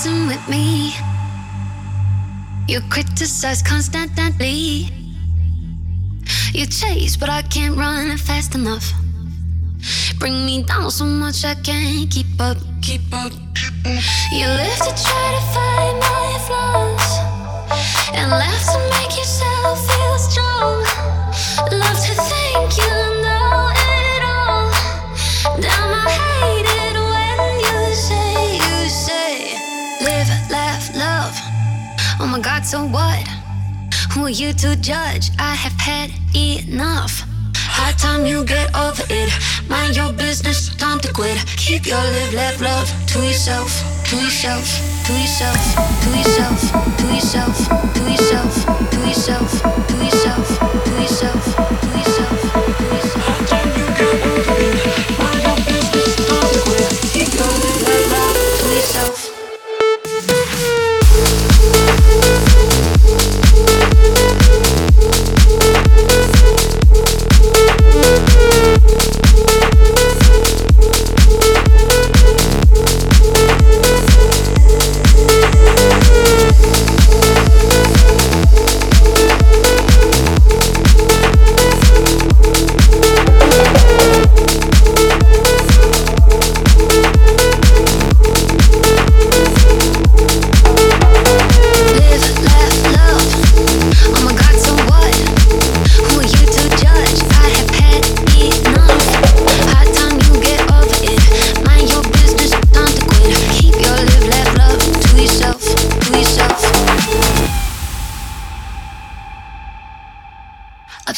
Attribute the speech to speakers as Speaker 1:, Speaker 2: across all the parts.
Speaker 1: messing with me. You criticize constantly. You chase, but I can't run fast enough. Bring me down so much I can't keep up. Keep up. You live to try to find my flaws, so what? Who are you to judge? I have had enough. High time you get over it. Mind your business, time to quit. Keep your live, laugh, love to yourself, to yourself, to yourself, to yourself, to yourself,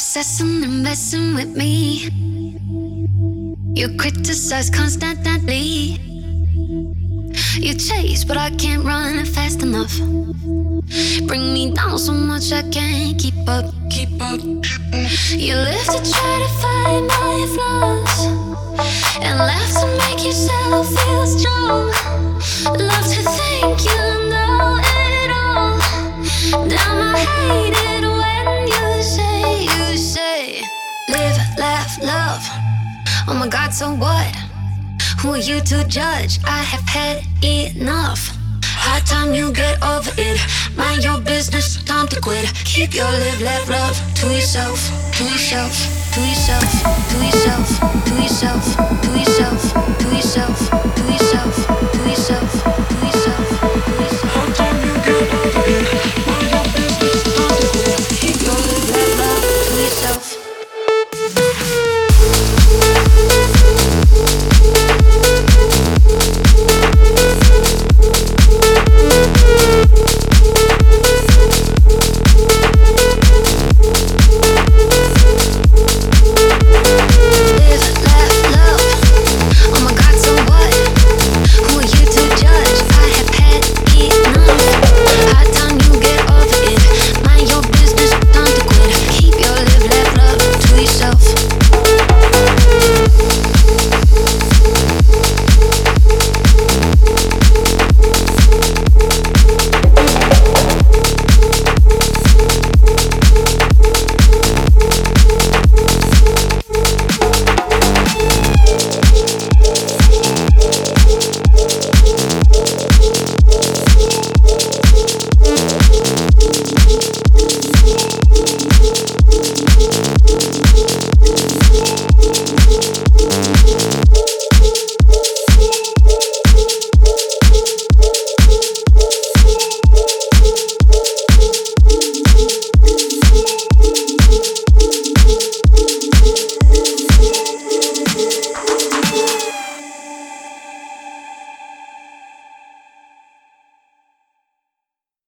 Speaker 1: Obsessing and messing with me. You criticize constantly. You chase, but I can't run fast enough. Bring me down so much I can't keep up. Keep up. You live to try to find my flaws and laugh to make yourself feel strong. Love to think you my God, so what? Who are you to judge? I have had enough. High time you get over it. Mind your business, time to quit. Keep your live, laugh, love to yourself, to yourself, to yourself, to yourself, to yourself, to yourself, to yourself.